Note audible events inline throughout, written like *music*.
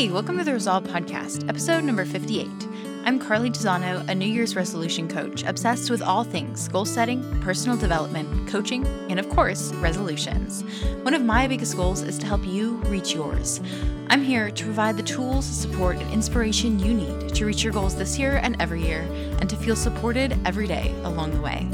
Hey, welcome to the Resolve Podcast, episode number 58. I'm Carly Tizano, a New Year's resolution coach obsessed with all things goal setting, personal development, coaching, and of course, resolutions. One of my biggest goals is to help you reach yours. I'm here to provide the tools, support, and inspiration you need to reach your goals this year and every year, and to feel supported every day along the way.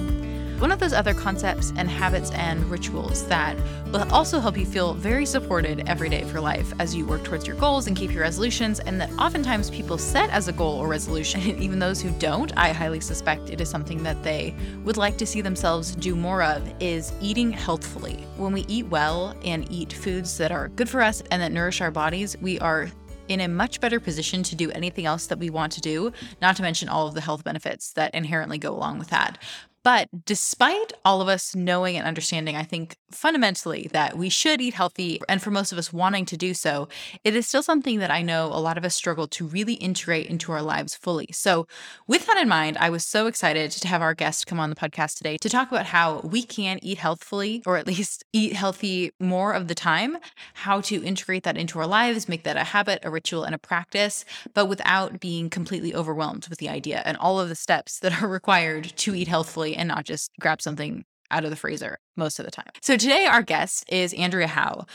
One of those other concepts and habits and rituals that will also help you feel very supported every day of your life as you work towards your goals and keep your resolutions, and that oftentimes people set as a goal or resolution, and *laughs* even those who don't, I highly suspect it is something that they would like to see themselves do more of, is eating healthfully. When we eat well and eat foods that are good for us and that nourish our bodies, we are in a much better position to do anything else that we want to do, not to mention all of the health benefits that inherently go along with that. But despite all of us knowing and understanding, I think fundamentally that we should eat healthy, and for most of us wanting to do so, it is still something that I know a lot of us struggle to really integrate into our lives fully. So, with that in mind, I was so excited to have our guest come on the podcast today to talk about how we can eat healthfully, or at least eat healthy more of the time, how to integrate that into our lives, make that a habit, a ritual, and a practice, but without being completely overwhelmed with the idea and all of the steps that are *laughs* required to eat healthfully and not just grab something out of the freezer most of the time. So today, our guest is Andrea Howe.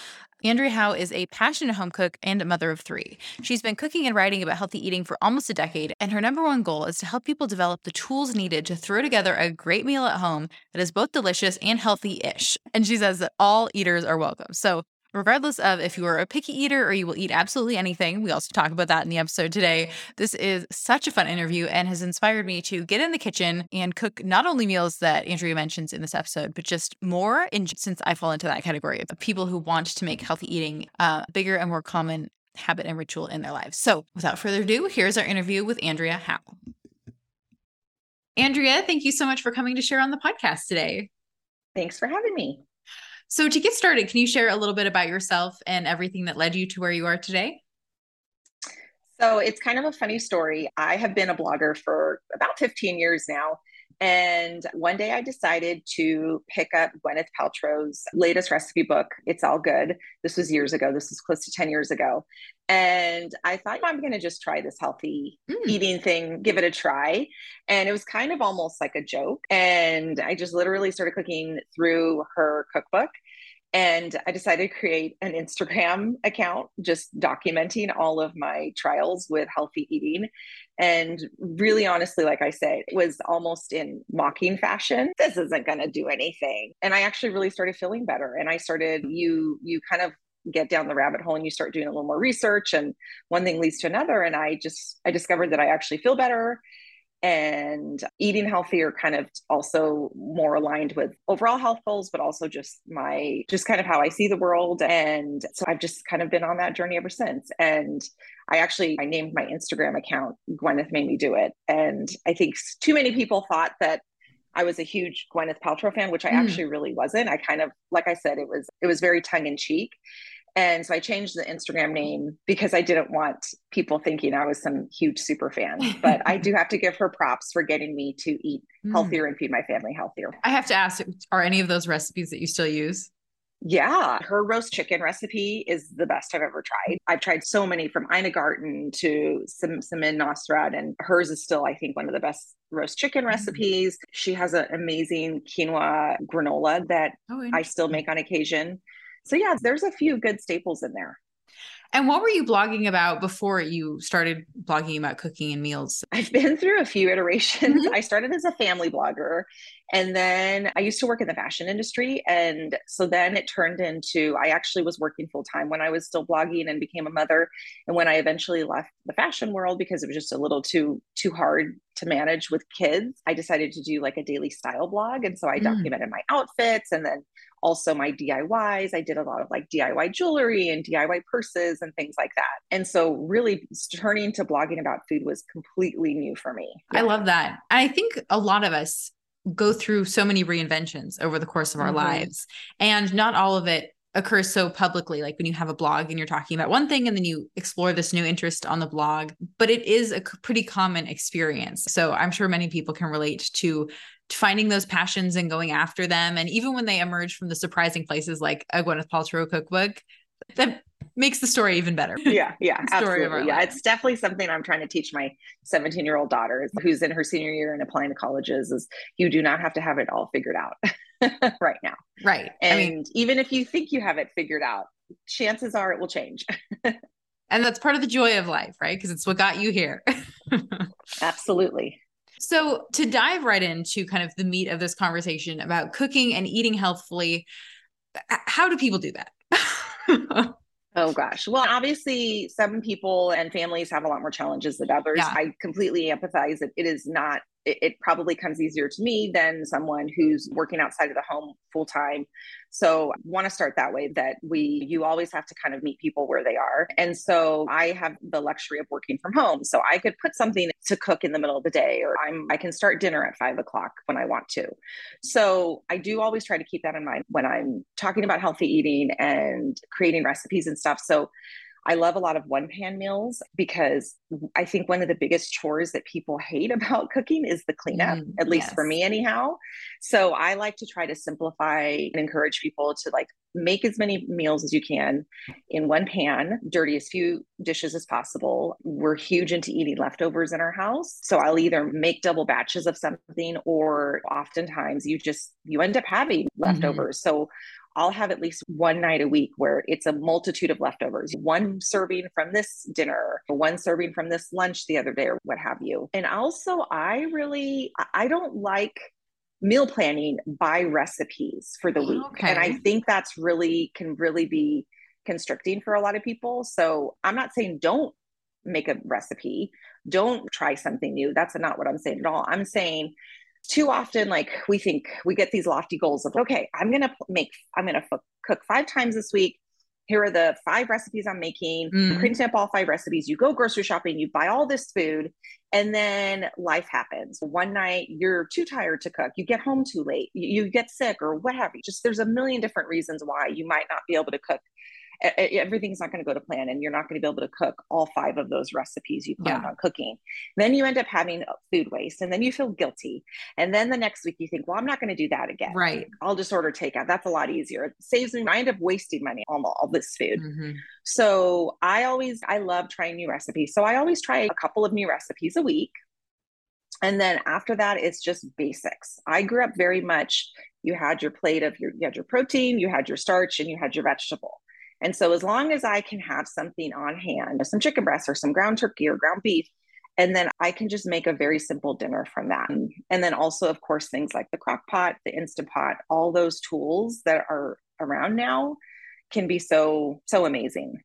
Andrea Howe is a passionate home cook and a mother of three. She's been cooking and writing about healthy eating for almost a decade, and her number one goal is to help people develop the tools needed to throw together a great meal at home that is both delicious and healthy ish. And she says that all eaters are welcome. So regardless of if you are a picky eater or you will eat absolutely anything. We also talk about that in the episode today. This is such a fun interview and has inspired me to get in the kitchen and cook not only meals that Andrea mentions in this episode, but just more. In, since I fall into that category of people who want to make healthy eating uh, bigger and more common habit and ritual in their lives. So, without further ado, here's our interview with Andrea Howe. Andrea, thank you so much for coming to share on the podcast today. Thanks for having me. So, to get started, can you share a little bit about yourself and everything that led you to where you are today? So, it's kind of a funny story. I have been a blogger for about 15 years now. And one day I decided to pick up Gwyneth Paltrow's latest recipe book, It's All Good. This was years ago. This was close to 10 years ago. And I thought, I'm going to just try this healthy mm. eating thing, give it a try. And it was kind of almost like a joke. And I just literally started cooking through her cookbook. And I decided to create an Instagram *laughs* account just documenting all of my trials with healthy eating. And really honestly, like I said, it was almost in mocking fashion. This isn't going to do anything. And I actually really started feeling better. And I started, you, you kind of get down the rabbit hole and you start doing a little more research and one thing leads to another and i just i discovered that i actually feel better and eating healthier kind of also more aligned with overall health goals but also just my just kind of how i see the world and so i've just kind of been on that journey ever since and i actually i named my instagram account gwyneth made me do it and i think too many people thought that I was a huge Gwyneth Paltrow fan, which I mm. actually really wasn't. I kind of, like I said, it was it was very tongue in cheek, and so I changed the Instagram name because I didn't want people thinking I was some huge super fan. But I *laughs* do have to give her props for getting me to eat hmm. healthier and feed my family healthier. I have to ask are any of those recipes that you still use? Yeah, her roast chicken recipe is the best I've ever tried. I've tried so many from Ina Garten to Samin Nosrat, and hers is still, I think, one of the best roast chicken mm. recipes. She has an amazing quinoa granola that oh, I still make on occasion. So yeah, there's a few good staples in there. And what were you blogging about before you started blogging about cooking and meals? I've been through a few iterations. Mm-hmm. I started as a family blogger and then I used to work in the fashion industry. And so then it turned into I actually was working full time when I was still blogging and became a mother. And when I eventually left the fashion world because it was just a little too too hard to manage with kids, I decided to do like a daily style blog. And so I mm. documented my outfits and then also my DIYs. I did a lot of like DIY jewelry and DIY purses and things like that. And so really turning to blogging about food was completely new for me. I love that. And I think a lot of us go through so many reinventions over the course of our mm-hmm. lives and not all of it occurs so publicly like when you have a blog and you're talking about one thing and then you explore this new interest on the blog but it is a pretty common experience so i'm sure many people can relate to finding those passions and going after them. And even when they emerge from the surprising places like a Gwyneth Paltrow cookbook, that makes the story even better. *laughs* Yeah, yeah, absolutely. Yeah, it's definitely something I'm trying to teach my 17 year old daughter who's in her senior year and applying to colleges is you do not have to have it all figured out *laughs* right now. Right. And I mean, even if you think you have it figured out, chances are it will change. *laughs* and that's part of the joy of life, right? Because it's what got you here. absolutely. So, to dive right into kind of the meat of this conversation about cooking and eating healthfully, how do people do that? Oh gosh. Well, obviously some people and families have a lot more challenges than others. Yeah. I completely empathize that it is not it, it, probably comes easier to me than someone who's working outside of the home full time. So I want to start that way that we you always have to kind of meet people where they are. And so I have the luxury of working from home. So I could put something to cook in the middle of the day or I'm I can start dinner at five o'clock when I want to. So I do always try to keep that in mind when I'm talking about healthy eating and creating recipes and stuff. So I love a lot of one pan meals because I think one of the biggest chores that people hate *laughs* about cooking is the cleanup, mm, at least yes. for me, anyhow. So I like to try to simplify and encourage people to like make as many meals as you can in one pan, dirty as few dishes as possible. We're huge into eating leftovers in our house. So I'll either make double batches of something or oftentimes you just you end up having mm-hmm. leftovers. Mm-hmm. So I'll have at least one night a week where it's a multitude of leftovers, one serving from this dinner, one serving from this lunch the other day, or what have you. And also, I really, I don't like meal planning by recipes for the week. Okay. And I think that's really, can really be constricting for a lot of people. So I'm not saying don't make a recipe, don't try something new. That's not what I'm saying at all. I'm saying too often like we think we get these lofty goals of okay i'm going to make i'm going to f- cook five times this week. Here are the five recipes i'm making. Mm. print up all five recipes. You go grocery shopping you buy all this food and then life happens. One night you're too tired to cook. You get home too late. You, you get sick or what have you. Just there's a million different reasons why you might not be able to cook everything's not going to go to plan and you're not going to be able to cook all five of those recipes you plan yeah. on cooking. Then you end up having food waste and then you feel guilty. And then the next week you think well i'm not going to do that again. Right. I'll just order takeout. That's a lot easier. It saves me i end up wasting money on all this food. Mm-hmm. so i always i love trying new recipes. So i always try a couple of new recipes a week. And then after that it's just basics. I grew up very much you had your plate of your you had your protein you had your starch and you had your vegetable and so, as long as I can have something on hand, some chicken breasts or some ground turkey or ground beef, and then I can just make a very simple dinner from that. And then also, of course, things like the crock pot, the instant pot, all those tools that are around now can be so, so amazing.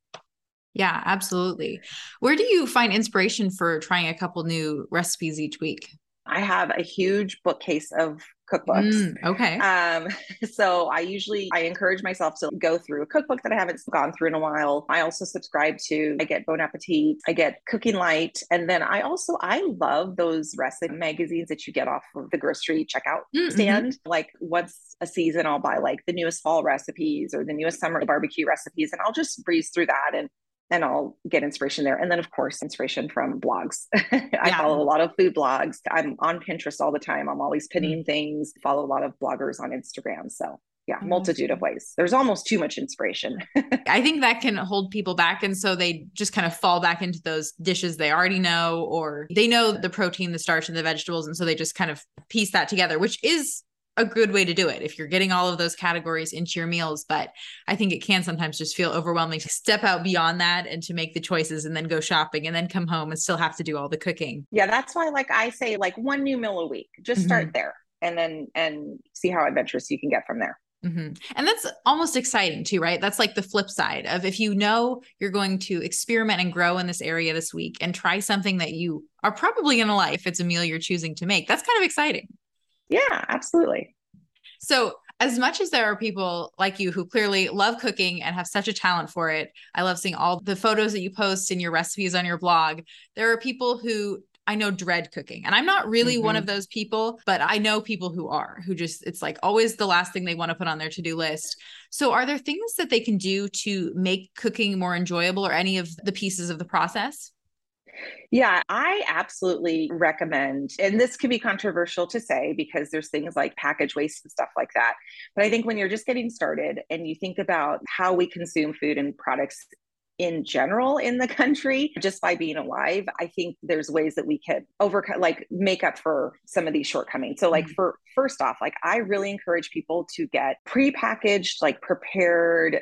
Yeah, absolutely. Where do you find inspiration for trying a couple new recipes each week? I have a huge bookcase of cookbooks. Mm, okay. Um, *laughs* so I usually I encourage myself to go through a cookbook that I haven't gone through in a while. I also subscribe to I get Bon Appetit, I get Cooking Light, and then I also I love those recipe magazines that you get off of the grocery checkout mm-hmm. stand. Like once a season I'll buy like the newest fall recipes or the newest summer barbecue recipes and I'll just breeze through that and and I'll get inspiration there. And then, of course, inspiration from blogs. *laughs* I yeah. follow a lot of food blogs. I'm on Pinterest all the time. I'm always pinning mm-hmm. things, follow a lot of bloggers on Instagram. So, yeah, mm-hmm. multitude of ways. There's almost too much inspiration. *laughs* I think that can hold people back. And so they just kind of fall back into those dishes they already know, or they know the protein, the starch, and the vegetables. And so they just kind of piece that together, which is a good way to do it if you're getting all of those categories into your meals. But I think it can sometimes just feel overwhelming to step out beyond that and to make the choices and then go shopping and then come home and still have to do all the cooking. Yeah, that's why, like I say, like one new meal a week, just start mm-hmm. there and then and see how adventurous you can get from there. Mm-hmm. And that's almost exciting too, right? That's like the flip side of if you know you're going to experiment and grow in this area this week and try something that you are probably going to like if it's a meal you're choosing to make. That's kind of exciting. Yeah, absolutely. So, as much as there are people like you who clearly love cooking and have such a talent for it, I love seeing all the photos that you post and your recipes on your blog. There are people who I know dread cooking. And I'm not really mm-hmm. one of those people, but I know people who are, who just, it's like always the last thing they want to put on their to do list. So, are there things that they can do to make cooking more enjoyable or any of the pieces of the process? Yeah, I absolutely recommend, and this can be controversial to say because there's things like package waste and stuff like that. But I think when you're just getting started and you think about how we consume food and products in general in the country just by being alive i think there's ways that we could overcome like make up for some of these shortcomings so like mm-hmm. for first off like i really encourage people to get pre-packaged like prepared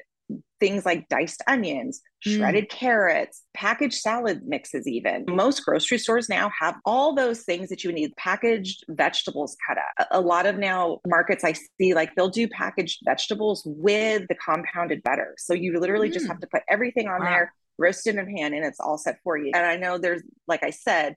things like diced onions, mm. shredded mm. carrots, packaged salad mixes, even. Most grocery stores now have all those things that you need packaged vegetables cut up. A lot of now markets I see, like they'll do packaged vegetables with the compounded butter. So you literally mm. just have to put everything on wow. there, roast it in a pan, and it's all set for you. And I know there's, like I said,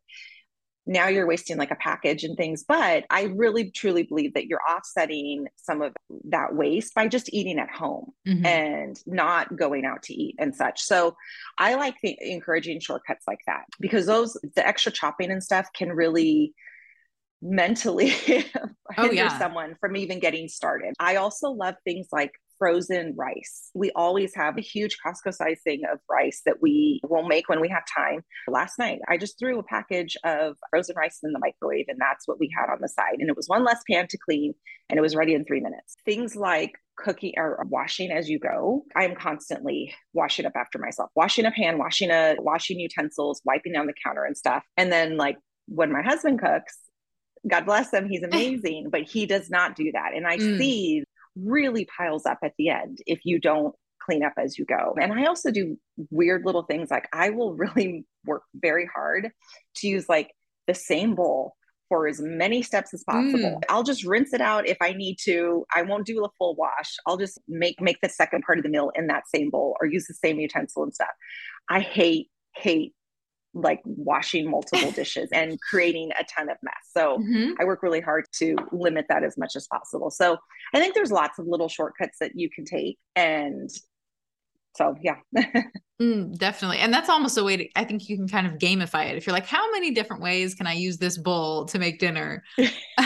now you're wasting like a package and things. But I really truly believe that you're offsetting some of that waste by just eating at home mm-hmm. and not going out to eat and such. So I like the, encouraging shortcuts like that because those, the extra chopping and stuff can really mentally *laughs* oh, hinder yeah. someone from even getting started. I also love things like frozen rice. We always have a huge Costco size thing of rice that we will make when we have time. Last night, I just threw a package of frozen rice in the microwave, and that's what we had on the side. And it was one less pan to clean, and it was ready in three minutes. Things like cooking or washing as you go. I am constantly washing up after myself, washing a pan, washing a washing utensils, wiping down the counter and stuff. And then like when my husband cooks, God bless him, he's *laughs* amazing, but he does not do that. And I mm. see really piles up at the end if you don't clean up as you go. And I also do weird little things like I will really work very hard to use like the same bowl for as many steps as possible. Mm. I'll just rinse it out if I need to. I won't do a full wash. I'll just make make the second part of the meal in that same bowl or use the same utensil and stuff. I hate hate like washing multiple *laughs* dishes and creating a ton of mess. So mm-hmm. I work really hard to limit that as much as possible. So I think there's lots of little shortcuts that you can take and so yeah. *laughs* Mm, definitely. And that's almost a way to i think you can kind of gamify it. If you're like how many different ways can i use this bowl to make dinner? *laughs*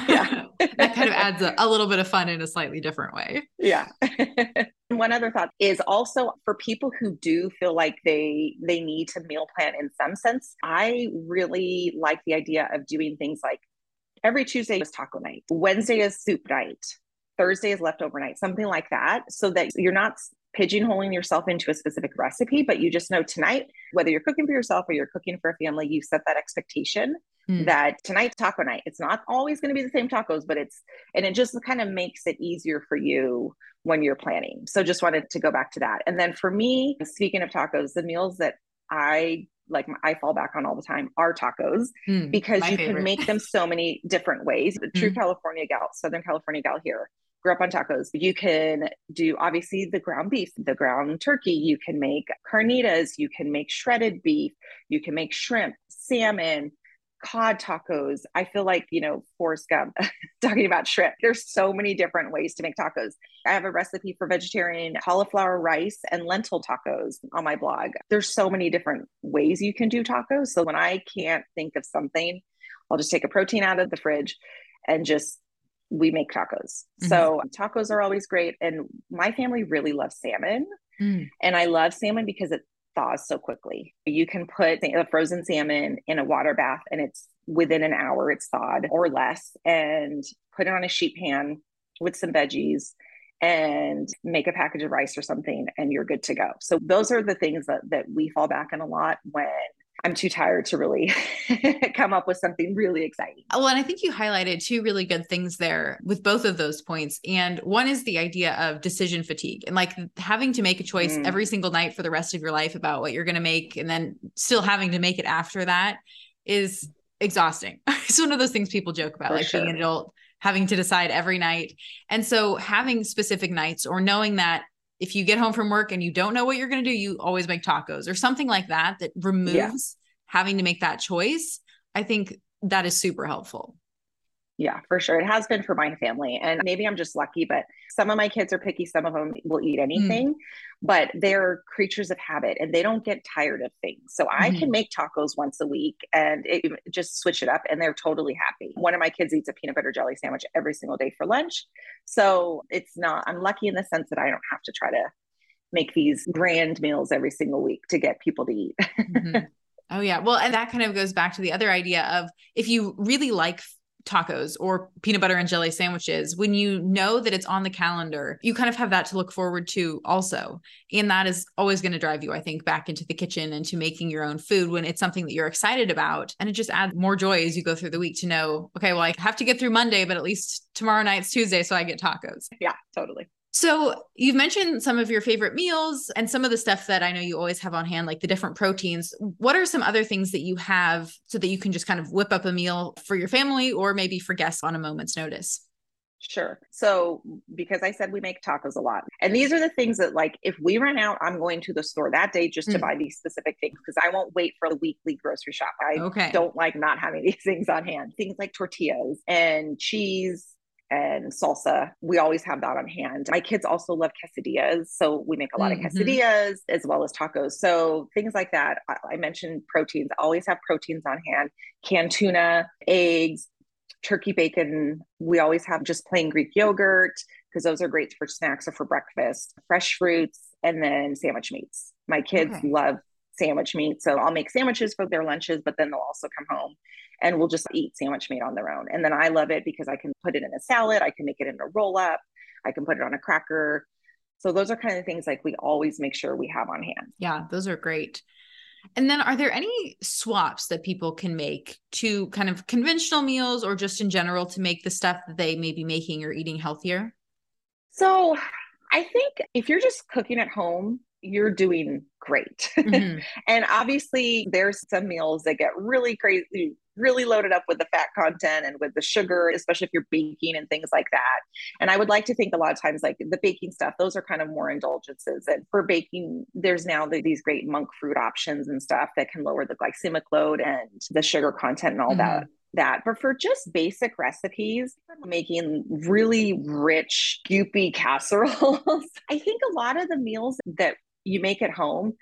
Yeah. That kind of adds a, a little bit of fun in a slightly different way. Yeah one other thought is also for people who do feel like they they need to meal plan in some sense i really like the idea of doing things like every tuesday is taco night wednesday is soup night Thursday is leftover night, something like that, so that you're not pigeonholing yourself into a specific recipe, but you just know tonight, whether you're cooking for yourself or you're cooking for a family, you set that expectation mm. that tonight's taco night. It's not always going to be the same tacos, but it's, and it just kind of makes it easier for you when you're planning. So just wanted to go back to that. And then for me, speaking of tacos, the meals that I like I fall back on all the time are tacos mm, because you favorite. can make them so many different ways. *laughs* The true mm. California gal, Southern California gal here grew up on tacos. You can do obviously the ground beef, the ground turkey. You can make carnitas. You can make shredded beef. You can make shrimp, salmon, cod tacos. I feel like, you know, Forrest Gump *laughs* talking about shrimp. There's so many different ways to make tacos. I have a recipe for vegetarian cauliflower rice and lentil tacos on my blog. There's so many different ways you can do tacos. So when I can't think of something, I'll just take a protein out of the fridge and just we make tacos. Mm-hmm. So tacos are always great. And my family really loves salmon. Mm. And I love salmon because it thaws so quickly. You can put a frozen salmon in a water bath and it's within an hour it's thawed or less and put it on a sheet pan with some veggies and make a package of rice or something and you're good to go. So those are the things that, that we fall back on a lot when I'm too tired to really *laughs* come up with something really exciting. Well, and I think you highlighted two really good things there with both of those points. And one is the idea of decision fatigue and like having to make a choice mm. every single night for the rest of your life about what you're going to make and then still having to make it after that is exhausting. *laughs* it's one of those things people joke about, for like sure. being an adult having to decide every night. And so having specific nights or knowing that if you get home from work and you don't know what you're going to do, you always make tacos or something like that that removes yeah. having to make that choice. I think that is super helpful. Yeah, for sure. It has been for my family. And maybe I'm just lucky, but some of my kids are picky. Some of them will eat anything, mm. but they're creatures of habit and they don't get tired of things. So mm. I can mm-hmm. make tacos once a week and it, just switch it up and they're totally happy. One of my kids eats a peanut butter jelly sandwich every single day for lunch. So it's not, I'm lucky in the sense that I don't have to try to make these grand meals every single week to get people to eat. *laughs* mm-hmm. Oh, yeah. Well, and that kind of goes back to the other idea of if you really like tacos or peanut butter and jelly sandwiches, when you know that it's on the calendar, you kind of have that to look forward to also. And that is always going to drive you, I think, back into the kitchen and to making your own food when it's something that you're excited about. And it just adds more joy as you go through the week to know, okay, well, I have to get through Monday, but at least tomorrow night's Tuesday, so I get tacos. Yeah, totally. So, you've mentioned some of your favorite meals and some of the stuff that I know you always have on hand, like the different proteins. What are some other things that you have so that you can just kind of whip up a meal for your family or maybe for guests on a moment's notice? Sure. So, because I said we make tacos a lot, and these are the things that, like, if we run out, I'm going to the store that day just to mm. buy these specific things because I won't wait for the weekly grocery shop. I okay. don't like not having *laughs* these things on hand. Things like tortillas and cheese and salsa. We always have that on hand. My kids also love quesadillas. So we make a lot mm-hmm. of quesadillas as well as tacos. So things like that. I, I mentioned proteins, I always have proteins on hand, canned tuna, eggs, turkey bacon. We always have just plain Greek yogurt because those are great for snacks or for breakfast, fresh fruits, and then sandwich meats. My kids okay. love sandwich meat. So I'll make sandwiches for their lunches, but then they'll also come home and we'll just eat sandwich meat on their own. And then I love it because I can put it in a salad, I can make it in a roll up, I can put it on a cracker. So those are kind of things like we always make sure we have on hand. Yeah, those are great. And then are there any swaps that people can make to kind of conventional meals or just in general to make the stuff that they may be making or eating healthier? So I think if you're just cooking at home, you're doing great. Mm-hmm. *laughs* and obviously, there's some meals that get really crazy, really loaded up with the fat content and with the sugar, especially if you're baking and things like that. And I would like to think a lot of times, like the baking stuff, those are kind of more indulgences. And for baking, there's now the, these great monk fruit options and stuff that can lower the glycemic load and the sugar content and all mm-hmm. that that. But for just basic recipes, making really rich, goopy casseroles, *laughs* I think a lot of the meals that you make at home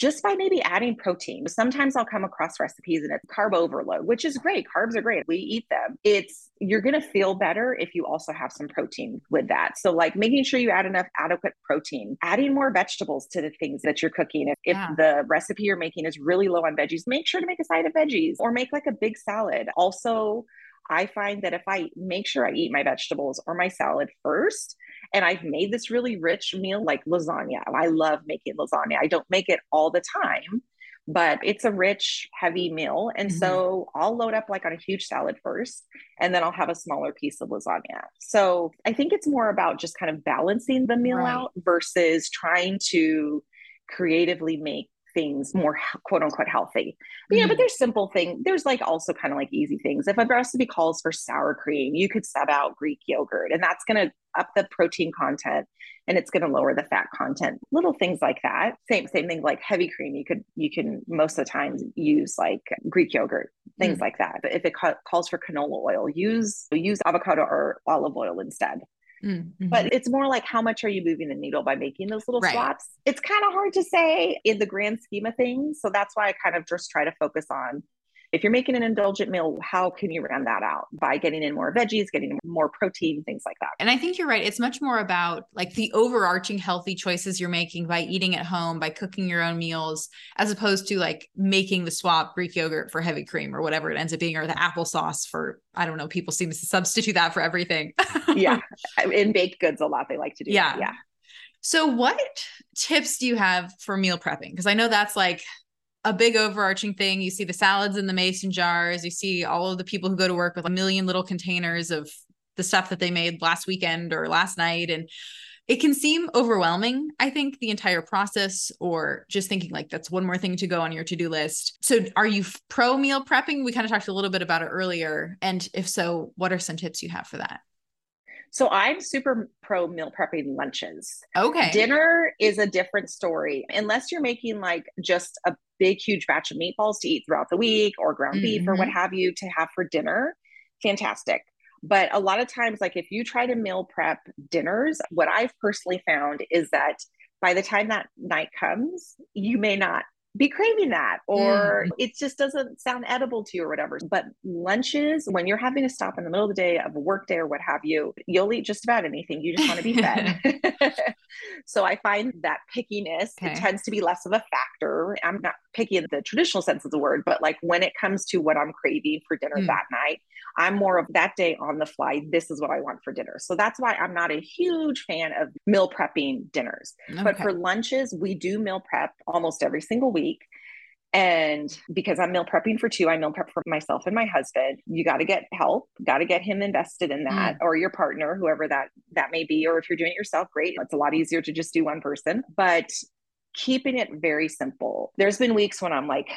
just by maybe adding protein. Sometimes I'll come across recipes and it's carb overload, which is great. Carbs are great. We eat them. It's you're going to feel better if you also have some protein with that. So like making sure you add enough adequate protein, adding more vegetables to the things that you're cooking. If, yeah. if the recipe you're making is really low on veggies, make sure to make a side of veggies or make like a big salad. Also, I find that if I make sure I eat my vegetables or my salad first, and I've made this really rich meal like lasagna. I love making lasagna. I don't make it all the time, but it's a rich, heavy meal. And mm-hmm. so I'll load up like on a huge salad first, and then I'll have a smaller piece of lasagna. So I think it's more about just kind of balancing the meal right. out versus trying to creatively make things more quote unquote healthy. But yeah, but mm-hmm. there's simple things. There's like also kind of like easy things. If a recipe calls for sour cream, you could sub out Greek yogurt, and that's going to up the protein content and it's going to lower the fat content. Little things like that. Same same thing like heavy cream. You could you can most of the time use like Greek yogurt, things mm. like that. But if it ca- calls for canola oil, use use avocado or olive oil instead. Mm-hmm. But it's more like how much are you moving the needle by making those little right. swaps? It's kind of hard to say in the grand scheme of things. So that's why I kind of just try to focus on if you're making an indulgent meal, how can you round that out by getting in more veggies, getting more protein, things like that? And I think you're right. It's much more about like the overarching healthy choices you're making by eating at home, by cooking your own meals, as opposed to like making the swap Greek yogurt for heavy cream or whatever it ends up being, or the applesauce for, I don't know, people seem to substitute that for everything. *laughs* yeah. In baked goods, a lot they like to do. Yeah. That. Yeah. So, what tips do you have for meal prepping? Because I know that's like a big overarching thing. You see the salads in the mason jars. You see all of the people who go to work with a million little containers of the stuff that they made last weekend or last night. And it can seem overwhelming, I think, the entire process, or just thinking like that's one more thing to go on your to do list. So, are you pro meal prepping? We kind of talked a little bit about it earlier. And if so, what are some tips you have for that? So I'm super pro meal prepping lunches. Okay. Dinner is a different story. Unless you're making like just a big, huge batch of meatballs to eat throughout the week or ground mm-hmm. beef or what mm-hmm. have you to have for dinner, fantastic. But a lot of times, like if you try to meal prep dinners, what I've personally found is that by the time that night comes, you may not be craving that or mm. it just doesn't sound edible to you or whatever. But lunches, when you're having to stop in the middle of the day of a work day or what have you, you'll eat just about anything. You just want to be fed. *laughs* so I find that pickiness okay. tends to be less of a factor. I'm not picky in the traditional sense of the word, but like when it comes to what I'm craving for dinner mm. that night, I'm more of that day on the fly. This is what I want for dinner. So that's why I'm not a huge fan of meal prepping dinners. Okay. But for lunches, we do meal prep almost every single week. And because I'm meal prepping for two, I meal prep for myself and my husband. You got to get help, got to get him invested in that, mm. or your partner, whoever that that may be. Or if you're doing it yourself, great. It's a lot easier to just do one person. But keeping it very simple. There's been weeks when I'm like,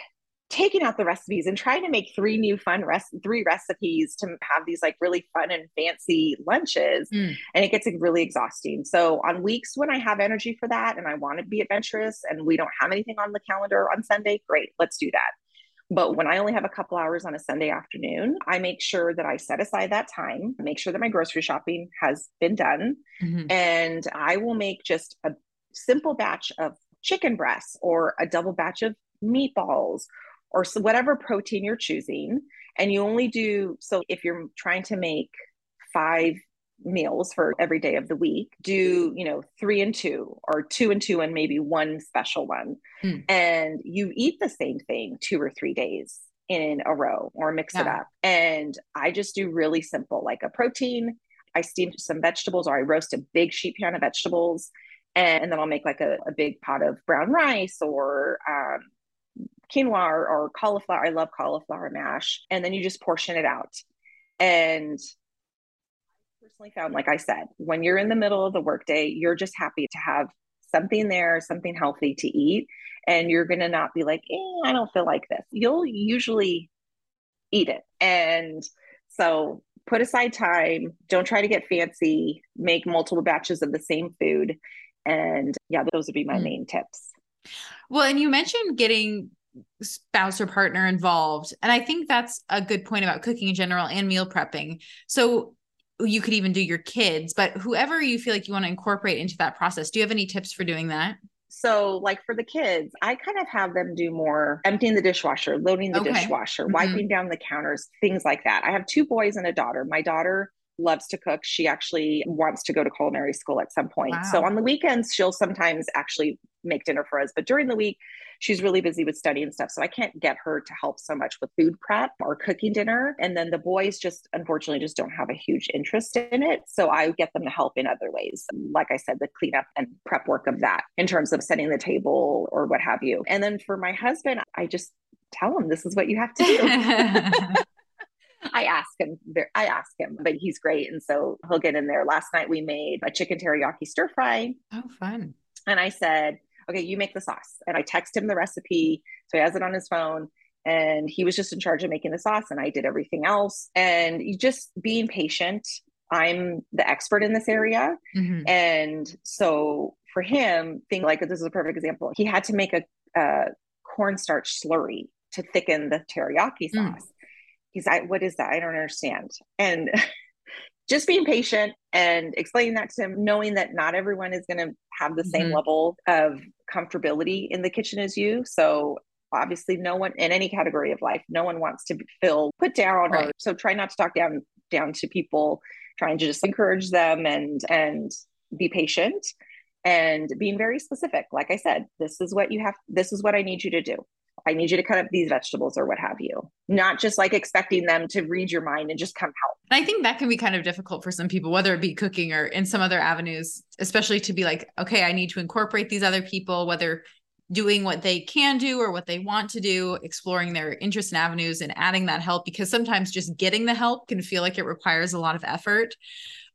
taking out the recipes and trying to make three new fun res- three recipes to have these like really fun and fancy lunches mm. and it gets really exhausting so on weeks when i have energy for that and i want to be adventurous and we don't have anything on the calendar on sunday great let's do that but when I only have a couple hours on a Sunday afternoon, I make sure that I set aside that time, make sure that my grocery shopping has been done. Mm-hmm. And I will make just a simple batch of chicken breasts or a double batch of meatballs or whatever protein you're choosing. And you only do so if you're trying to make five meals for every day of the week do you know three and two or two and two and maybe one special one mm. and you eat the same thing two or three days in a row or mix yeah. it up and i just do really simple like a protein i steam some vegetables or i roast a big sheet pan of vegetables and, and then i'll make like a, a, big pot of brown rice or um, quinoa or, or cauliflower. I love cauliflower mash. And then you just portion it out. And I personally found, like I said, when you're in the middle of the workday, you're just happy to have something there, something healthy to eat. And you're going to not be like, eh, I don't feel like this. You'll usually eat it. And so put aside time, don't try to get fancy, make multiple batches of the same food. And yeah, those would be my mm. main tips. Well, and you mentioned getting spouse or partner involved. And I think that's a good point about cooking in general and meal prepping. So you could even do your kids, but whoever you feel like you want to incorporate into that process, do you have any tips for doing that? So, like for the kids, I kind of have them do more emptying the dishwasher, loading the okay. dishwasher, mm-hmm. wiping down the counters, things like that. I have two boys and a daughter. My daughter loves to cook. She actually wants to go to culinary school at some point. Wow. So on the weekends, she'll sometimes actually make dinner for us. But during the week, she's really busy with study and stuff. So I can't get her to help so much with food prep or cooking dinner. And then the boys just unfortunately just don't have a huge interest in it. So I get them to help in other ways. Like I said, the cleanup and prep work of that in terms of setting the table or what have you. And then for my husband, I just tell him this is what you have to do. *laughs* *laughs* *laughs* I ask him, I ask him, but he's great. And so he'll get in there. Last night we made a chicken teriyaki stir fry. Oh, fun. And I said, okay, you make the sauce. And I text him the recipe. So he has it on his phone. And he was just in charge of making the sauce, and I did everything else. And just being patient. I'm the expert in this area. Mm-hmm. And so for him, think like this is a perfect example. He had to make a, a cornstarch slurry to thicken the teriyaki mm. sauce. Mm. He's like, what is that? I don't understand. And *laughs* just being patient and explaining that to him, knowing that not everyone is going to have the same mm-hmm. level of comfortability in the kitchen as you. So obviously no one in any category of life, no one wants to feel put down right. or so try not to talk down down to people, trying to just encourage them and and be patient and being very specific. Like I said, this is what you have, this is what I need you to do. I need you to cut up these vegetables or what have you. Not just like expecting them to read your mind and just come help. I think that can be kind of difficult for some people, whether it be cooking or in some other avenues, especially to be like, okay, I need to incorporate these other people, whether doing what they can do or what they want to do, exploring their interests and avenues and adding that help because sometimes just getting the help can feel like it requires a lot of effort.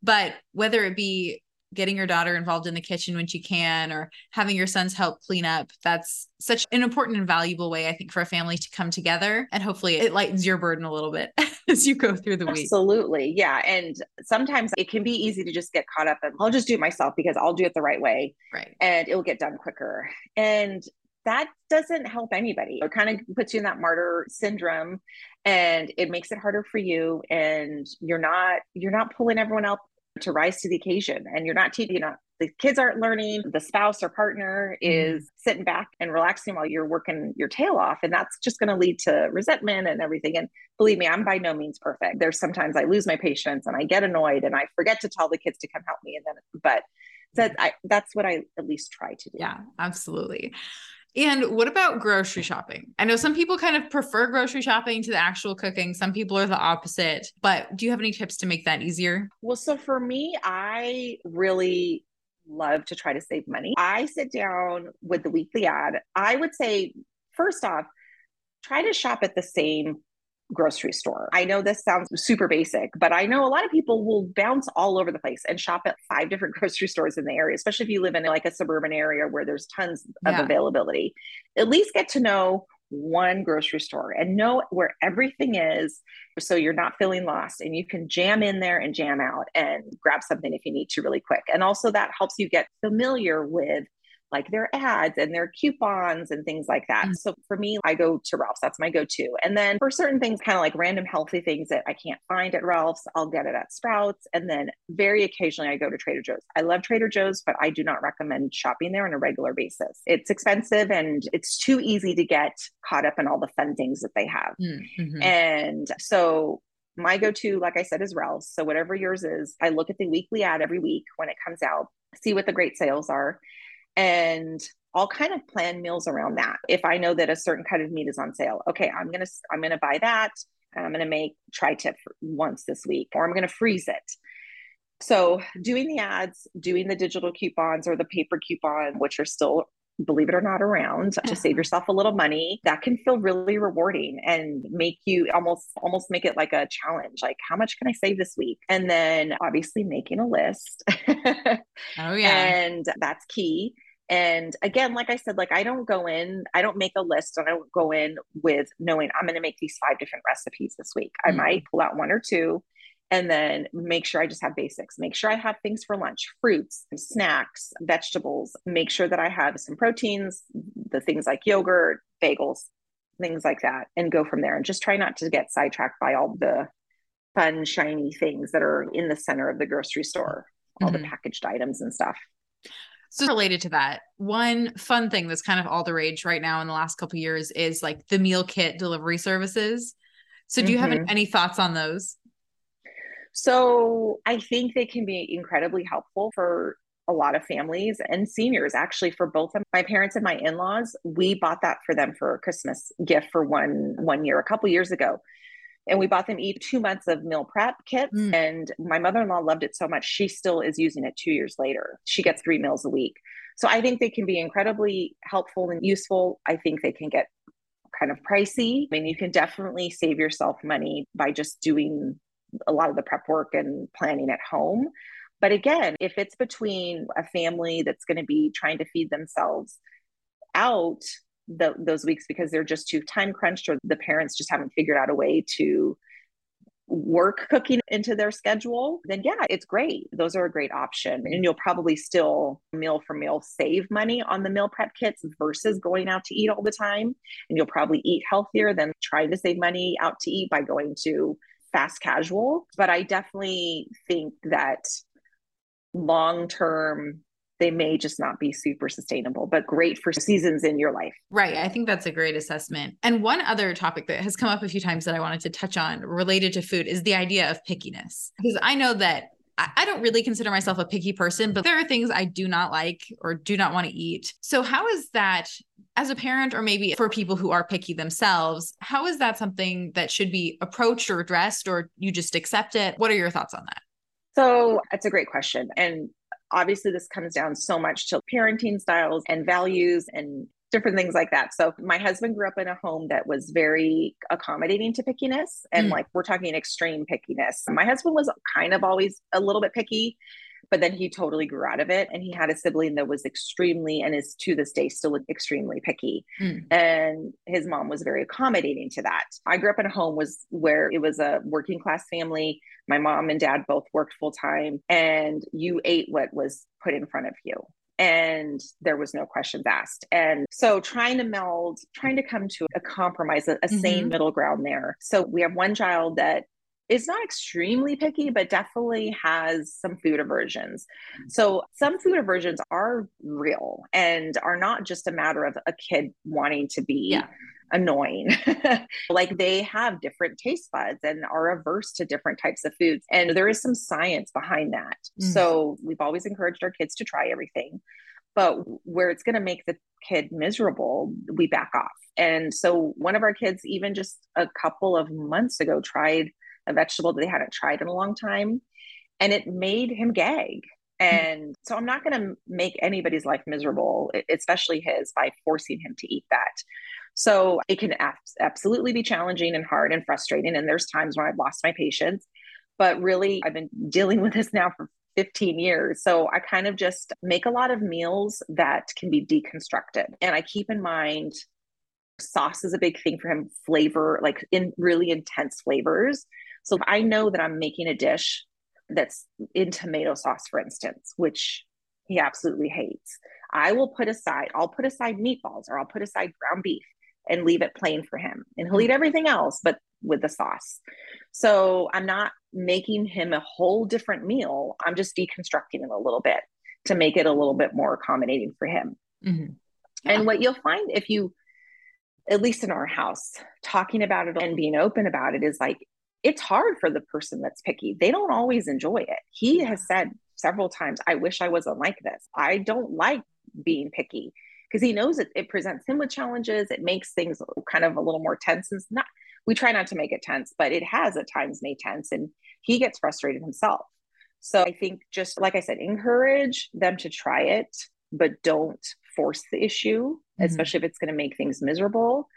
But whether it be getting your daughter involved in the kitchen when she can or having your sons help clean up. That's such an important and valuable way i think for a family to come together and hopefully it lightens your burden a little bit *laughs* as you go through the week. Absolutely yeah and sometimes it can be easy to just get caught up and i'll just do it myself because i'll do it the right way right. and it'll get done quicker and that doesn't help anybody. It kind of puts you in that martyr syndrome and it makes it harder for you and you're not you're not pulling everyone else to rise to the occasion. And you're not teaching you know the kids aren't learning the spouse or partner mm-hmm. is mm. sitting back and relaxing while you're working your tail off. And that's just going to lead to resentment and everything. And believe me i'm by no means perfect. There's sometimes i lose my patience and i get annoyed and i forget to tell the kids to come help me. And then but that I, that's what i at least try to do. Yeah absolutely And what about grocery shopping? I know some people kind of prefer grocery shopping to the actual cooking. Some people are the opposite. But do you have any tips to make that easier? Well, so for me, I really love to try to save money. I sit down with the weekly ad. I would say, first off, try to shop at the same grocery store. I know this sounds super basic, but I know a lot of people will bounce all over the place and shop at five different *laughs* grocery stores in the area, especially if you live in like a suburban area where there's tons of yeah. availability. At least get to know one grocery store and know where everything is so you're not feeling lost and you can jam in there and jam out and grab something if you need to really quick. And also that helps you get familiar with like their ads and their coupons and things like that. Mm-hmm. So for me, I go to Ralph's. That's my go to. And then for certain things, kind of like random healthy things that I can't find at Ralph's, I'll get it at Sprouts. And then very occasionally, I go to Trader Joe's. I love Trader Joe's, but I do not recommend shopping there on a regular basis. It's expensive and it's too easy to get caught up in all the fun things that they have. Mm-hmm. And so my go-to like i said is ralph's so whatever yours is i look at the weekly ad every week when it comes out see what the great sales are and I'll kind of plan meals around that. If I know that a certain kind of meat is on sale, okay, I'm gonna I'm gonna buy that. And I'm gonna make tri-tip once this week, or I'm gonna freeze it. So doing the ads, doing the digital coupons or the paper coupon, which are still believe it or not around to uh-huh. save yourself a little money that can feel really rewarding and make you almost almost make it like a challenge like how much can i save this week and then obviously making a list *laughs* oh yeah and that's key and again, like I said, like I don't go in, I don't make a list and I don't go in with knowing I'm going to make these five different recipes this week. Mm-hmm. I mm. might pull out one or two and then make sure I just have basics. Make sure I have things for lunch, fruits, snacks, vegetables. Make sure that I have some proteins, the things like yogurt, bagels, things like that, and go from there. And just try not to get sidetracked by all the fun, shiny things that are in the center of the grocery store, all mm-hmm. the packaged items and stuff. So related to that, one fun thing that's kind of all the rage right now in the last couple years is like the meal kit delivery services. So do you mm-hmm. have any thoughts on those? So I think they can be incredibly helpful for a lot of families and seniors actually for both of my parents and my in-laws we bought that for them for a christmas gift for one one year a couple years ago and we bought them each two months of meal prep kits. Mm. And my mother in law loved it so much, she still is using it two years later. She gets three meals a week. So I think they can be incredibly helpful and useful. I think they can get kind of pricey. I mean, you can definitely save yourself money by just doing a lot of the prep work and planning at home. But again, if it's between a family that's going to be trying to feed themselves out the, those weeks because they're just too time crunched or the parents just haven't figured out a way to work cooking into their schedule, then yeah, it's great. Those are a great option. And you'll probably still meal for meal save money on the meal prep kits versus going out to eat all the time. And you'll probably eat healthier than trying to save money out to eat by going to fast casual. But I definitely think that long term they may just not be super sustainable, but great for seasons in your life. Right. I think that's a great assessment. And one other topic that has come up a few times that I wanted to touch on related to food is the idea of pickiness. Because I know that I don't really consider myself a picky person, but there are things I do not like or do not want to eat. So, how is that as a parent, or maybe for people who are picky themselves, how is that something that should be approached or addressed, or you just accept it? What are your thoughts on that? So, that's a great question. And obviously this comes down so much to parenting styles and values and different things like that. So my husband grew up in a home that was very accommodating to pickiness and mm. like we're talking extreme pickiness. My husband was kind of always a little bit picky, but then he totally grew out of it and he had a sibling that was extremely and is to this day still extremely picky. Mm. And his mom was very accommodating to that. I grew up in a home was where it was a working class family my mom and dad both worked full time, and you ate what was put in front of you. And there was no questions asked. And so trying to meld, trying to come to a compromise, a, a mm-hmm. sane middle ground there. So we have one child that is not extremely picky, but definitely has some food aversions. So some food aversions are real and are not just a matter of a kid wanting to be yeah annoying. *laughs* like they have different taste buds and are averse to different types of foods. And there is some science behind that. Mm. So we've always encouraged our kids to try everything. but where it's going to make the kid miserable, we back off. And so one of our kids, even just a couple of months ago, tried a vegetable that they hadn't tried in a long time and it made him gag. Hmm. And so I'm not going to make anybody's life miserable, especially his, by forcing him to eat that. So it can absolutely be challenging and hard and frustrating. And there's times when I've lost my patience. But really, I've been dealing with this now for 15 years. So I kind of just make a lot of meals that can be deconstructed. And I keep in mind sauce is a big thing for him, flavor, like in really intense flavors. So if I know that I'm making a dish that's in tomato sauce, for instance, which he absolutely hates, I will put aside, I'll put aside meatballs or I'll put aside ground beef and leave it plain for him. And he'll eat everything else, but with the sauce. So I'm not making him a whole different meal. I'm just deconstructing it a little bit to make it a little bit more accommodating for him. Mm-hmm. Yeah. And what you'll find if you, at least in our house, talking about it and being open about it is like, it's hard for the person that's picky. They don't always enjoy it. He has said several times, I wish I wasn't like this. I don't like being picky because he knows it, it presents him with challenges. It makes things kind of a little more tense. It's not, we try not to make it tense, but it has at times made tense and he gets frustrated himself. So I think just like I said, encourage them to try it, but don't force the issue, mm-hmm. especially if it's going to make things miserable.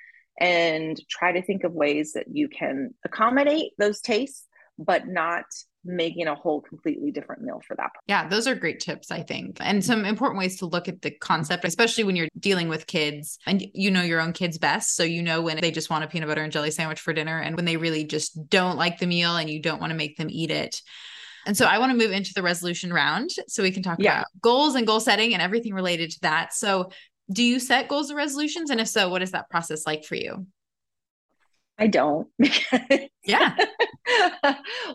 And try to think of ways that you can accommodate those tastes, but not making a whole completely different meal for that. Yeah, those are great tips, I think. And some important ways to look at the concept, especially when you're dealing with kids and you know your own kids best. So you know when they just want a peanut butter and jelly sandwich for dinner and when they really just don't like the meal and you don't want to make them eat it. And so I want to move into the resolution round so we can talk yeah. about goals and goal setting and everything related to that. So do you set goals and resolutions? And if so, what is that process like for you? I don't. *laughs* yeah. *laughs*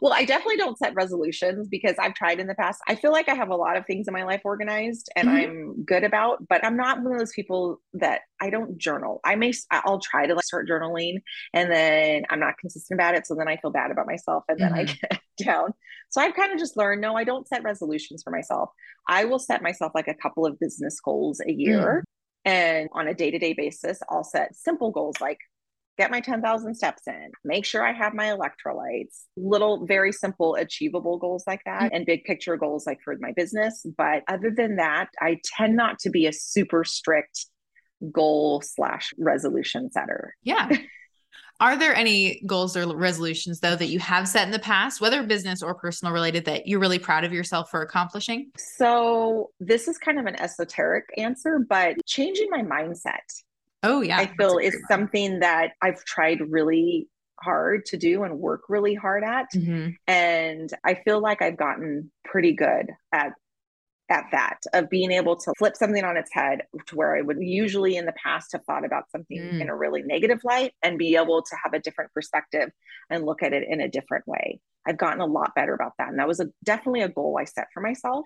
well, I definitely don't set resolutions because I've tried in the past. I feel like I have a lot of things in my life organized and mm-hmm. I'm good about, but I'm not one of those people that I don't journal. I may I'll try to like start journaling and then I'm not consistent about it, so then I feel bad about myself and then mm-hmm. I get *laughs* down. So I've kind of just learned no, I don't set resolutions for myself. I will set myself like a couple of business goals a year. Mm. And on a day to day basis, I'll set simple goals like get my 10,000 steps in, make sure I have my electrolytes, little, very simple, achievable goals like that, mm-hmm. and big picture goals like for my business. But other than that, I tend not to be a super strict goal slash resolution setter. Yeah. *laughs* Are there any goals or resolutions though that you have set in the past, whether business or personal related, that you're really proud of yourself for accomplishing? So, this is kind of an esoteric answer, but changing my mindset Oh, yeah. I feel is one. something that I've tried really hard to do and work really hard at. Mm-hmm. And I feel like I've gotten pretty good at at that of being able to flip something on its head to where I would usually in the past have thought about something mm. in a really negative light and be able to have a different perspective and look at it in a different way. I've gotten a lot better about that. And that was a, definitely a goal I set for myself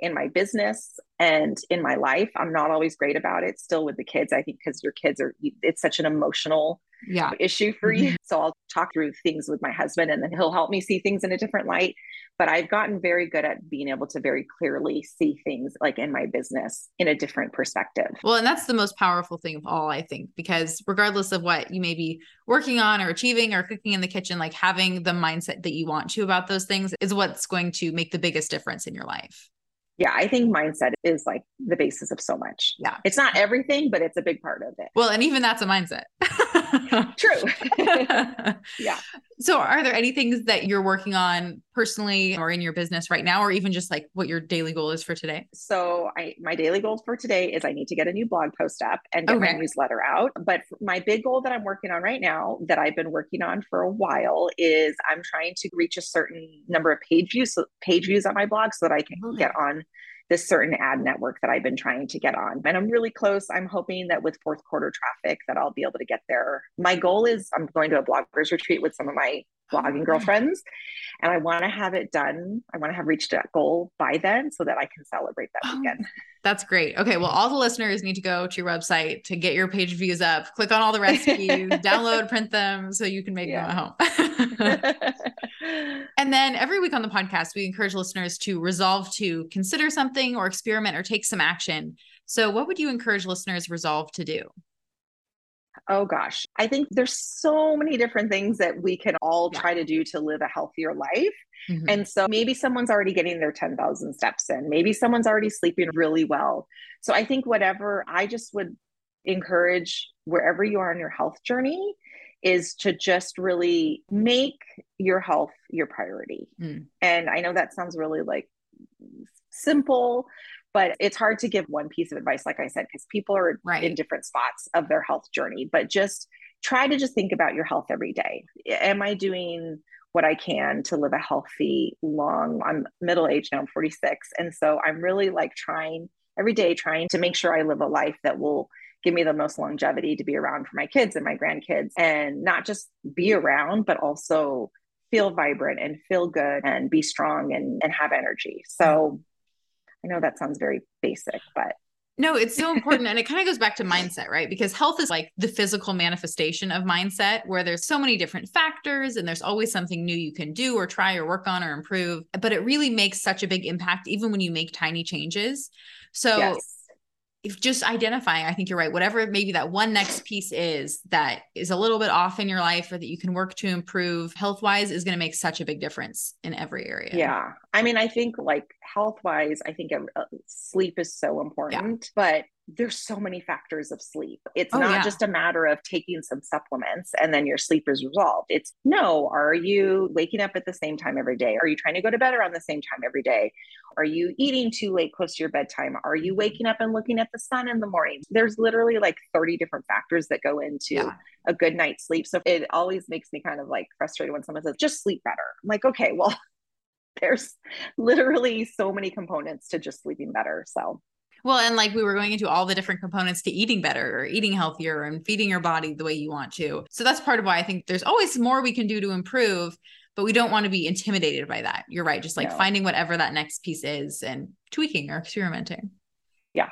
in my business and in my life. I'm not always great about it still with the kids. I think because your kids are, it's such an emotional yeah. issue for mm-hmm. you. So I'll talk through things with my husband and then he'll help me see things in a different light. But I've gotten very good at being able to very clearly see things like in my business in a different perspective. Well, and that's the most powerful thing of all, I think, because regardless of what you may be working on or achieving or cooking in the kitchen, like having the mindset that you want to about those things is what's going to make the biggest difference in your life yeah, I think mindset is like the basis of so much. Yeah. It's not everything, but it's a big part of it. Well, and even that's a mindset. *laughs* True. yeah. *laughs* So, are there any things that you're working on personally or in your business right now, or even just like what your daily goal is for today? So, I my daily goal for today is I need to get a new blog post up and get okay. my newsletter out. But my big goal that I'm working on right now, that I've been working on for a while, is I'm trying to reach a certain number of page views, page views on my blog, so that I can okay. get on this certain ad network that I've been trying to get on. And I'm really close. I'm hoping that with fourth quarter traffic that I'll be able to get there. My goal is I'm going to a bloggers retreat with some of my blogging oh, girlfriends and I want to have it done. I want to have reached that goal by then so that I can celebrate that oh, weekend. That's great. Okay. Well, all the listeners need to go to your website to get your page views up, click on all the recipes, *laughs* download, print them so you can make yeah. them at home. *laughs* *laughs* and then every week on the podcast, we encourage listeners to resolve to consider something or experiment or take some action So, what would you encourage listeners resolve to do? Oh gosh, I think there's so many different things that we can all Yeah. try to do to live a healthier life. Mhm. And so maybe someone's already getting their 10,000 steps in. Maybe someone's already sleeping really well. So I think whatever I just would encourage wherever you are in your health journey is to just really make your health your priority. Mm. And I know that sounds really like simple, but it's hard to give one piece of advice, like I said, because people are Right. in different spots of their health journey. But just try to just think about your health every day. Am I doing what I can to live a healthy, long, I'm middle age now, I'm 46. And so I'm really like trying every day, trying to make sure I live a life that will give me the most longevity to be around for my kids and my grandkids and not just be mm-hmm. around, but also feel vibrant and feel good and be strong and, and have energy. So I know that sounds very basic, but No, it's so important. and it kind of goes back to mindset, right? Because health is like the physical manifestation of mindset, where there's so many different factors and there's always something new you can do or try or work on or improve. But it really makes such a big impact, even when you make tiny changes. So, yes. If just identifying, I think you're right. Whatever maybe that one next piece is that is a little bit off in your life or that you can work to improve health wise is going to make such a big difference in every area. Yeah. I mean, I think like health wise, I think uh, sleep is so important, but there's so many factors of sleep. It's Oh, not yeah. just a matter of taking some supplements and then your sleep is resolved. It's no, are you waking up at the same time every day? Are you trying to go to bed around the same time every day? Are you eating too late close to your bedtime? Are you waking up and looking at the sun in the morning? There's literally like 30 different factors that go into Yeah. a good night's sleep. So it always makes me kind of like frustrated when someone says, just sleep better. I'm like, okay, well, *laughs* there's literally so many components to just sleeping better. So Well, and like we were going into all the different components to eating better or eating healthier and feeding your body the way you want to. So that's part of why I think there's always more we can do to improve, but we don't want to be intimidated by that. You're right. Just like No. finding whatever that next piece is and tweaking or experimenting. Yeah.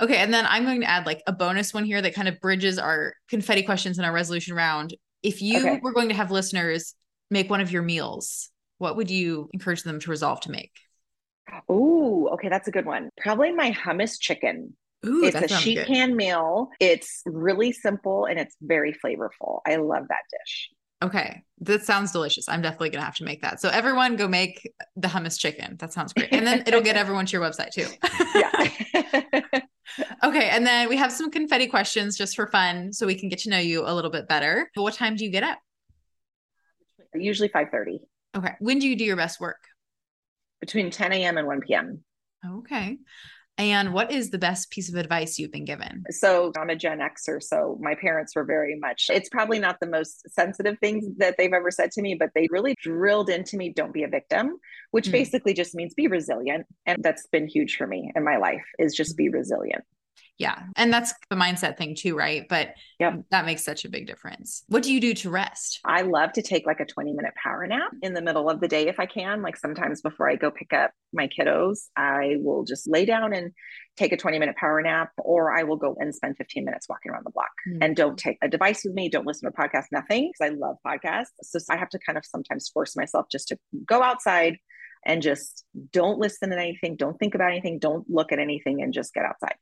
Okay. And then I'm going to add like a bonus one here that kind of bridges our confetti questions in our resolution round. If you Okay. were going to have listeners make one of your meals, what would you encourage them to resolve to make? Ooh, okay, that's a good one. Probably my hummus chicken. Ooh, it's a sheet good. pan meal. It's really simple and it's very flavorful. I love that dish. Okay, that sounds delicious. I'm definitely gonna have to make that. So everyone, go make the hummus chicken. That sounds great, and then it'll get *laughs* everyone to your website too. Yeah. *laughs* *laughs* okay, and then we have some confetti questions just for fun, so we can get to know you a little bit better. What time do you get up? Usually 5:30 Okay, when do you do your best work? Between 10 a.m. and 1 p.m. Okay, and what is the best piece of advice you've been given? So I'm a Gen Xer, so my parents were very much, it's probably not the most sensitive things that they've ever said to me, but they really drilled into me, don't be a victim, which Hmm. basically just means be resilient. And that's been huge for me in my life is just be resilient. Yeah, and that's the mindset thing too, right? But Yep. that makes such a big difference. What do you do to rest? I love to take like a 20 minute power nap in the middle of the day if I can. Like sometimes before I go pick up my kiddos, I will just lay down and take a 20 minute power nap, or I will go and spend 15 minutes walking around the block. Hmm. And don't take a device with me, don't listen to a podcast, nothing, because I love podcasts. So I have to kind of sometimes force myself just to go outside and just don't listen to anything, don't think about anything, don't look at anything, and just get outside.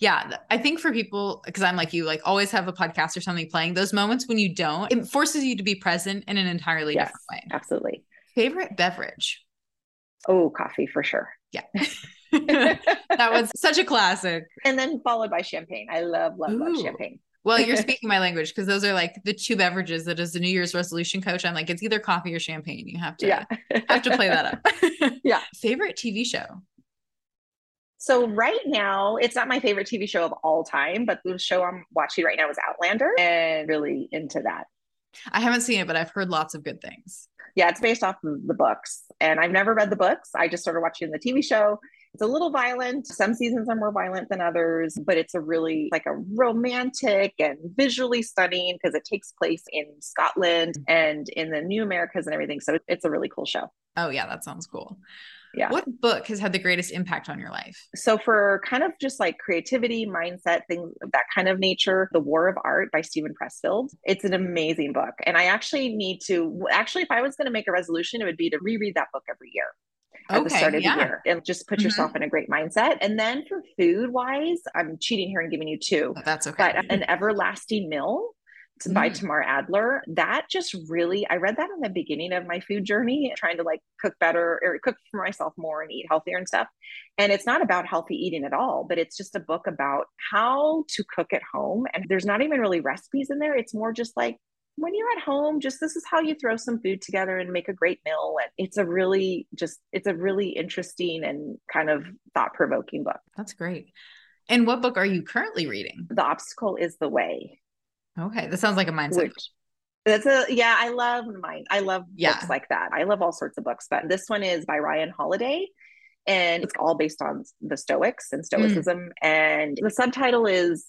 Yeah, I think for people, because I'm like you, like always have a podcast or something playing, those moments when you don't, it forces you to be present in an entirely Yes. different way. Absolutely. Favorite beverage? Oh, coffee for sure. Yeah. *laughs* *laughs* that was such a classic. And then followed by champagne. I love, love, love champagne. Well, you're *laughs* speaking my language because those are like the two beverages that as a New Year's resolution coach, I'm like, it's either coffee or champagne. You have to Yeah. have to play that up. Yeah. Favorite TV show? So right now, it's not my favorite TV show of all time, but the show I'm watching right now is Outlander and really into that. I haven't seen it, but I've heard lots of good things. Yeah, it's based off of the books. And I've never read the books. I just started watching the TV show. It's a little violent. Some seasons are more violent than others, but it's a really like a romantic and visually stunning because it takes place in Scotland mm-hmm. and in the New Americas and everything. So it's a really cool show. Oh, yeah, that sounds cool. Yeah. What book has had the greatest impact on your life? So for kind of just like creativity, mindset, things of that kind of nature, The War of Art by Steven Pressfield. It's an amazing book. And I actually need to actually if I was going to make a resolution, it would be to reread that book every year. At the start of yeah. the year and just put mm-hmm. yourself in a great mindset. And then for food wise, I'm cheating here and giving you two. Oh, that's okay. But an everlasting meal mm. by Tamar Adler. That just really, I read that in the beginning of my food journey, trying to like cook better or cook for myself more and eat healthier and stuff. And it's not about healthy eating at all, but it's just a book about how to cook at home. And there's not even really recipes in there. It's more just like when you're at home, just this is how you throw some food together and make a great meal. And it's a really just, it's a really interesting and kind of thought provoking book. That's great. And what book are you currently reading? The Obstacle is the Way. Okay. That sounds like a mindset. Which, that's a yeah, I love mine. I love yeah. books like that. I love all sorts of books, but this one is by Ryan Holiday and it's all based on the Stoics and Stoicism. Mm. And the subtitle is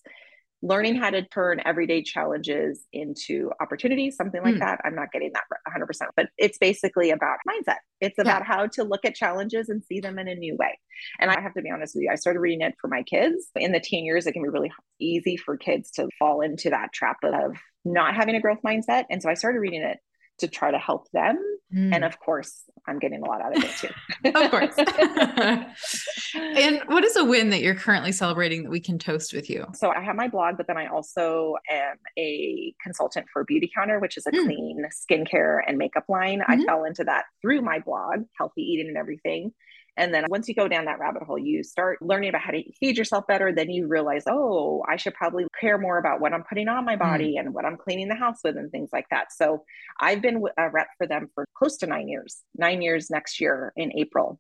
learning how to turn everyday challenges into opportunities, something like mm. that. I'm not getting that 100%, but it's basically about mindset. It's about yeah. how to look at challenges and see them in a new way. And I have to be honest with you, I started reading it for my kids. In the teen years, it can be really easy for kids to fall into that trap of not having a growth mindset. And so I started reading it to try to help them. Mm. And of course, I'm getting a lot out of it too. *laughs* *laughs* of course. *laughs* and what is a win that you're currently celebrating that we can toast with you? So I have my blog, but then I also am a consultant for Beautycounter, which is a mm. clean skincare and makeup line. Mm-hmm. I fell into that through my blog, healthy eating and everything. And then once you go down that rabbit hole, you start learning about how to feed yourself better. Then you realize, oh, I should probably care more about what I'm putting on my body mm. and what I'm cleaning the house with and things like that. So I've been a rep for them for close to nine years, nine years next year in April.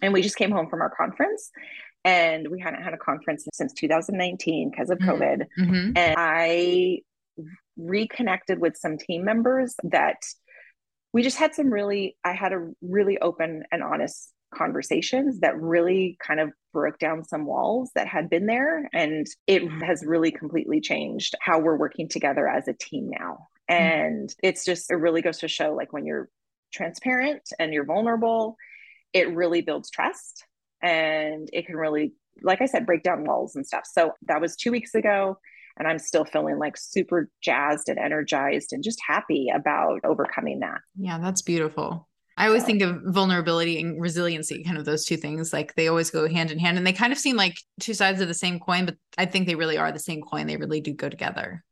And we just came home from our conference and we hadn't had a conference since 2019 because of mm. COVID. Mm-hmm. And I reconnected with some team members that we just had some really, I had a really open and honest conversations that really kind of broke down some walls that had been there. And it has really completely changed how we're working together as a team now. Mm-hmm. And mm-hmm. it's just, it really goes to show like when you're transparent and you're vulnerable, it really builds trust and it can really, like I said, break down walls and stuff. So that was two weeks ago. And I'm still feeling like super jazzed and energized and just happy about overcoming that. Yeah, that's beautiful. I always think of vulnerability and resiliency, kind of those two things. Like they always go hand in hand and they kind of seem like two sides of the same coin, but I think they really are the same coin. They really do go together.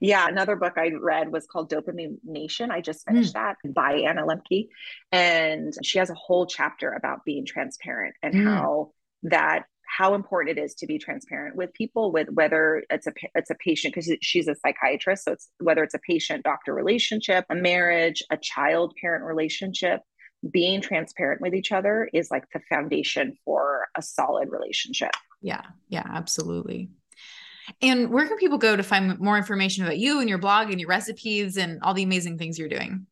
Yeah, another book I read was called Dopamine Nation. I just finished mm. that by Anna Lembke. And she has a whole chapter about being transparent and mm. how that how important it is to be transparent with people with whether it's a it's a patient because she's a psychiatrist so it's whether it's a patient doctor relationship a marriage a child parent relationship being transparent with each other is like the foundation for a solid relationship yeah yeah absolutely and where can people go to find more information about you and your blog and your recipes and all the amazing things you're doing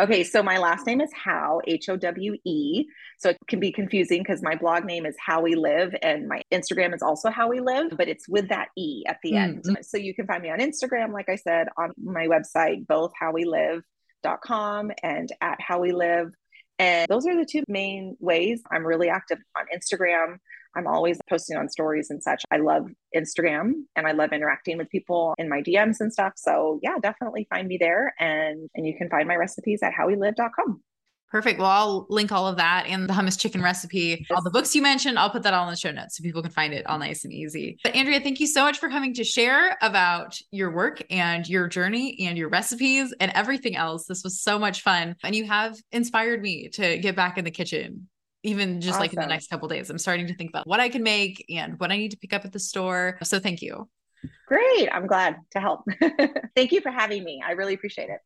Okay, so my last name is Howe, H O W E. So it can be confusing because my blog name is Howe We Live and my Instagram is also Howe We Live, but it's with that E at the mm-hmm. end. So you can find me on Instagram, like I said, on my website, both howewelive.com and at Howe We Live. And those are the two main ways I'm really active on Instagram. I'm always posting on stories and such. I love Instagram and I love interacting with people in my DMs and stuff. So yeah, definitely find me there and and you can find my recipes at howewelive.com. Perfect. Well, I'll link all of that and the hummus chicken recipe, all the books you mentioned. I'll put that all in the show notes so people can find it all nice and easy. But Andrea, thank you so much for coming to share about your work and your journey and your recipes and everything else. This was so much fun. And you have inspired me to get back in the kitchen even just awesome. like in the next couple days i'm starting to think about what i can make and what i need to pick up at the store so thank you great i'm glad to help *laughs* thank you for having me i really appreciate it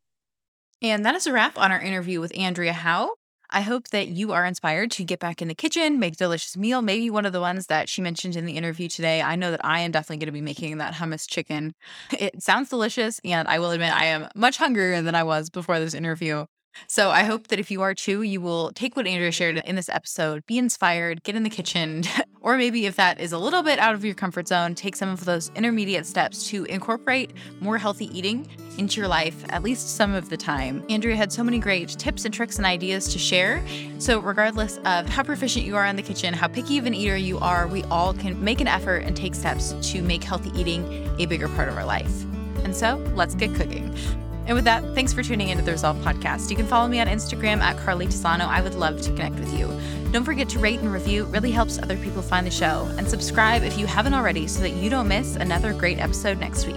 and that is a wrap on our interview with andrea howe I hope that you are inspired to get back in the kitchen, make a delicious meal, maybe one of the ones that she mentioned in the interview today. I know that I am definitely going to be making that hummus chicken. *laughs* It sounds delicious, and I will admit I am much hungrier than I was before this interview. So I hope that if you are too, you will take what Andrea shared in this episode, be inspired, get in the kitchen, *laughs* or maybe if that is a little bit out of your comfort zone, take some of those intermediate steps to incorporate more healthy eating into your life at least some of the time. Andrea had so many great tips and tricks and ideas to share. So, regardless of how proficient you are in the kitchen, how picky of an eater you are, we all can make an effort and take steps to make healthy eating a bigger part of our life. And so, let's get cooking. And with that, thanks for tuning into the Resolve podcast. You can follow me on Instagram at Carly Tisano. I would love to connect with you. Don't forget to rate and review, it really helps other people find the show. And subscribe if you haven't already so that you don't miss another great episode next week.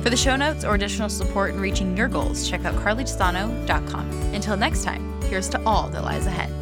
For the show notes or additional support in reaching your goals, check out carlytisano.com. Until next time, here's to all that lies ahead.